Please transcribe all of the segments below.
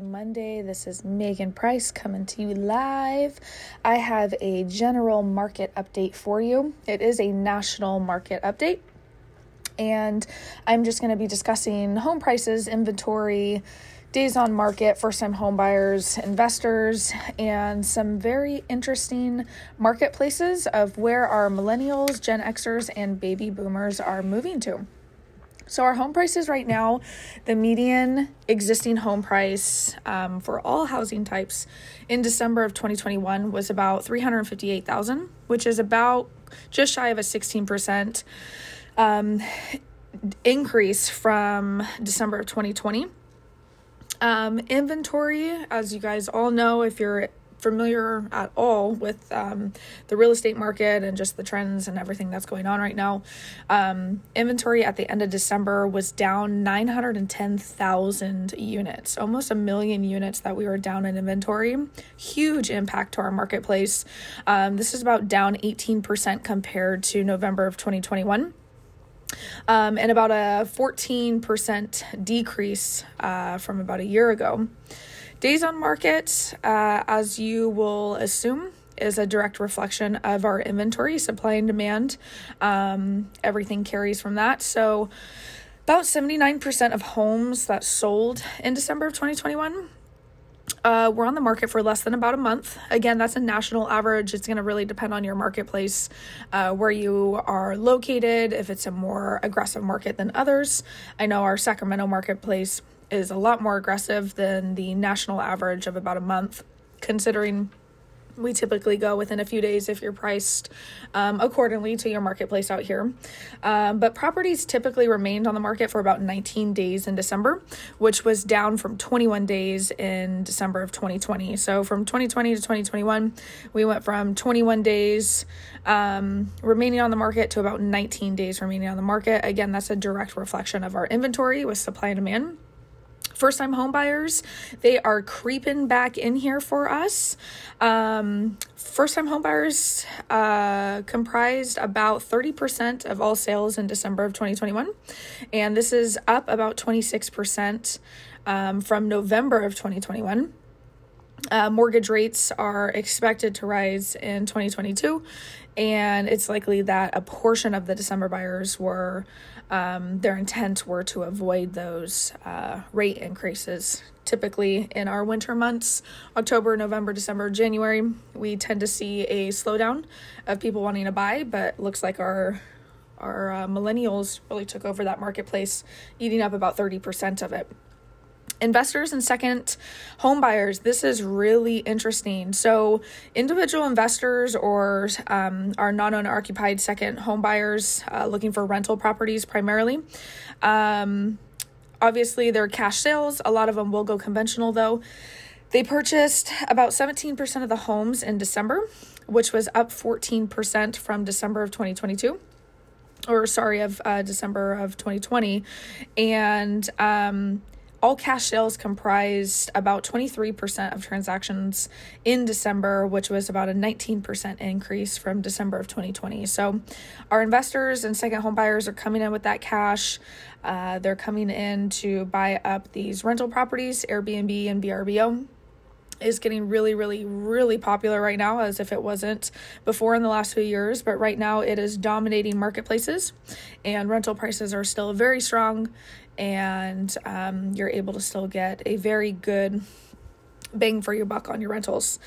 Monday. This is Megan Price coming to you live. I have a general market update for you. It is a national market update. And I'm just going to be discussing home prices, inventory, days on market, first time home buyers, investors, and some very interesting marketplaces of where our millennials, Gen Xers, and baby boomers are moving to. So, our home prices right now, the median existing home price um, for all housing types in December of 2021 was about 358,000, which is about just shy of a 16% um, increase from December of 2020. Um, inventory, as you guys all know, if you're familiar at all with um, the real estate market and just the trends and everything that's going on right now, um, inventory at the end of December was down 910,000 units, almost a million units that we were down in inventory. Huge impact to our marketplace. Um, this is about down 18% compared to November of 2021. Um, and about a 14% decrease uh, from about a year ago. Days on market, uh, as you will assume, is a direct reflection of our inventory, supply and demand. Um, everything carries from that. So, about 79% of homes that sold in December of 2021 uh, we're on the market for less than about a month. Again, that's a national average. It's going to really depend on your marketplace, uh, where you are located, if it's a more aggressive market than others. I know our Sacramento marketplace is a lot more aggressive than the national average of about a month, considering we typically go within a few days if you're priced um, accordingly to your marketplace out here. Um, but properties typically remained on the market for about 19 days in December, which was down from 21 days in December of 2020. So from 2020 to 2021, we went from 21 days um, remaining on the market to about 19 days remaining on the market. Again, that's a direct reflection of our inventory with supply and demand first time home buyers they are creeping back in here for us. Um, first time home buyers uh, comprised about 30% of all sales in december of 2021 and this is up about 26% um, from november of 2021 uh, mortgage rates are expected to rise in 2022, and it's likely that a portion of the December buyers were um, their intent were to avoid those uh, rate increases. Typically, in our winter months, October, November, December, January, we tend to see a slowdown of people wanting to buy, but looks like our our uh, millennials really took over that marketplace, eating up about 30% of it investors and second home buyers this is really interesting. So individual investors or um, are non-owner occupied second home buyers uh, looking for rental properties primarily. Um, obviously they're cash sales. A lot of them will go conventional though. They purchased about 17% of the homes in december which was up 14% from december of 2022 or sorry of uh, december of 2020 and um, all cash sales comprised about 23% of transactions in December, which was about a 19% increase from December of 2020. So, our investors and second home buyers are coming in with that cash. Uh, they're coming in to buy up these rental properties, Airbnb and VRBO is getting really, really, really popular right now, as if it wasn't before in the last few years. But right now, it is dominating marketplaces, and rental prices are still very strong, and um, you're able to still get a very good bang for your buck on your rentals.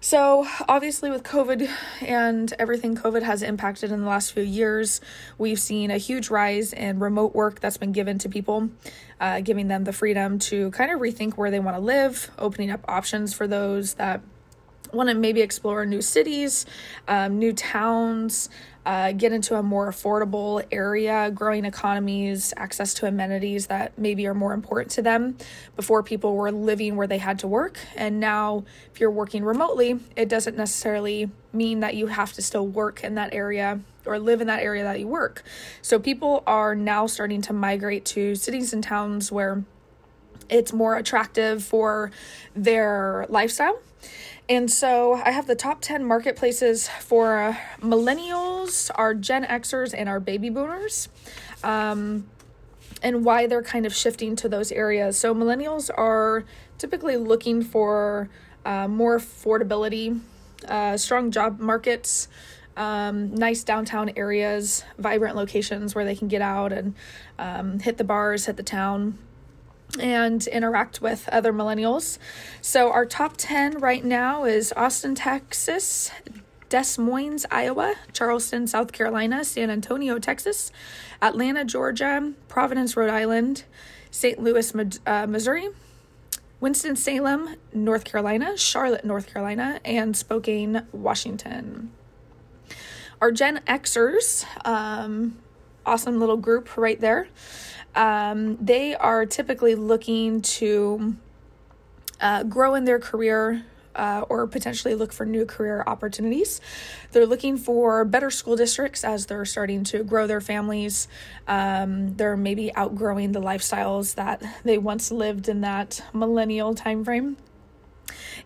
So, obviously, with COVID and everything COVID has impacted in the last few years, we've seen a huge rise in remote work that's been given to people, uh, giving them the freedom to kind of rethink where they want to live, opening up options for those that want to maybe explore new cities, um, new towns, uh, get into a more affordable area, growing economies, access to amenities that maybe are more important to them. Before people were living where they had to work, and now if you're working remotely, it doesn't necessarily mean that you have to still work in that area or live in that area that you work. So people are now starting to migrate to cities and towns where it's more attractive for their lifestyle and so I have the top 10 marketplaces for millennials, our Gen Xers, and our baby boomers. Um, and why they're kind of shifting to those areas. So, millennials are typically looking for uh, more affordability, uh, strong job markets, um, nice downtown areas, vibrant locations where they can get out and um, hit the bars, hit the town, and interact with other millennials. So, our top 10 right now is Austin, Texas, Des Moines, Iowa, Charleston, South Carolina, San Antonio, Texas, Atlanta, Georgia, Providence, Rhode Island, St. Louis, uh, Missouri, Winston-Salem, North Carolina, Charlotte, North Carolina, and Spokane, Washington. Our Gen Xers, um, awesome little group right there. Um, they are typically looking to uh, grow in their career, uh, or potentially look for new career opportunities. They're looking for better school districts as they're starting to grow their families. Um, they're maybe outgrowing the lifestyles that they once lived in that millennial time frame.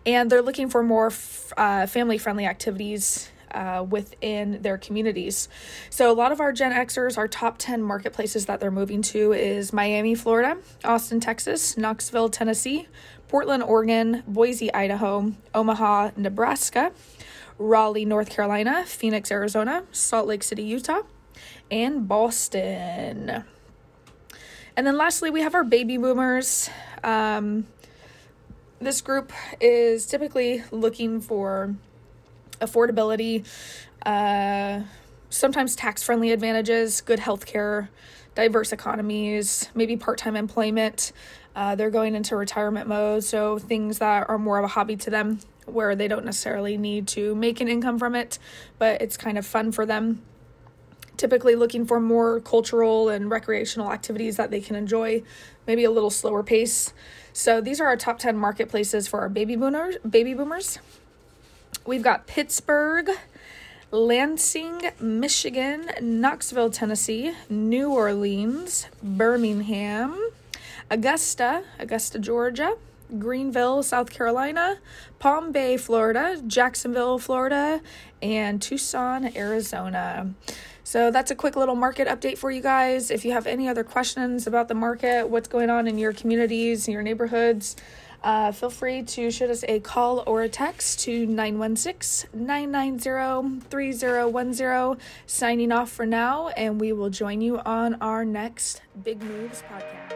And they're looking for more f- uh, family friendly activities uh, within their communities. So, a lot of our Gen Xers, our top 10 marketplaces that they're moving to is Miami, Florida, Austin, Texas, Knoxville, Tennessee, Portland, Oregon, Boise, Idaho, Omaha, Nebraska, Raleigh, North Carolina, Phoenix, Arizona, Salt Lake City, Utah, and Boston. And then lastly, we have our baby boomers. Um, this group is typically looking for affordability, uh, sometimes tax friendly advantages, good health care, diverse economies, maybe part time employment, uh, they're going into retirement mode, so things that are more of a hobby to them where they don't necessarily need to make an income from it, but it's kind of fun for them. Typically, looking for more cultural and recreational activities that they can enjoy, maybe a little slower pace. So, these are our top 10 marketplaces for our baby boomers. Baby boomers. We've got Pittsburgh, Lansing, Michigan, Knoxville, Tennessee, New Orleans, Birmingham, Augusta, Augusta, Georgia, Greenville, South Carolina, Palm Bay, Florida, Jacksonville, Florida, and Tucson, Arizona. So that's a quick little market update for you guys. If you have any other questions about the market, what's going on in your communities, your neighborhoods, uh, feel free to shoot us a call or a text to 916 990 3010. Signing off for now, and we will join you on our next Big Moves podcast.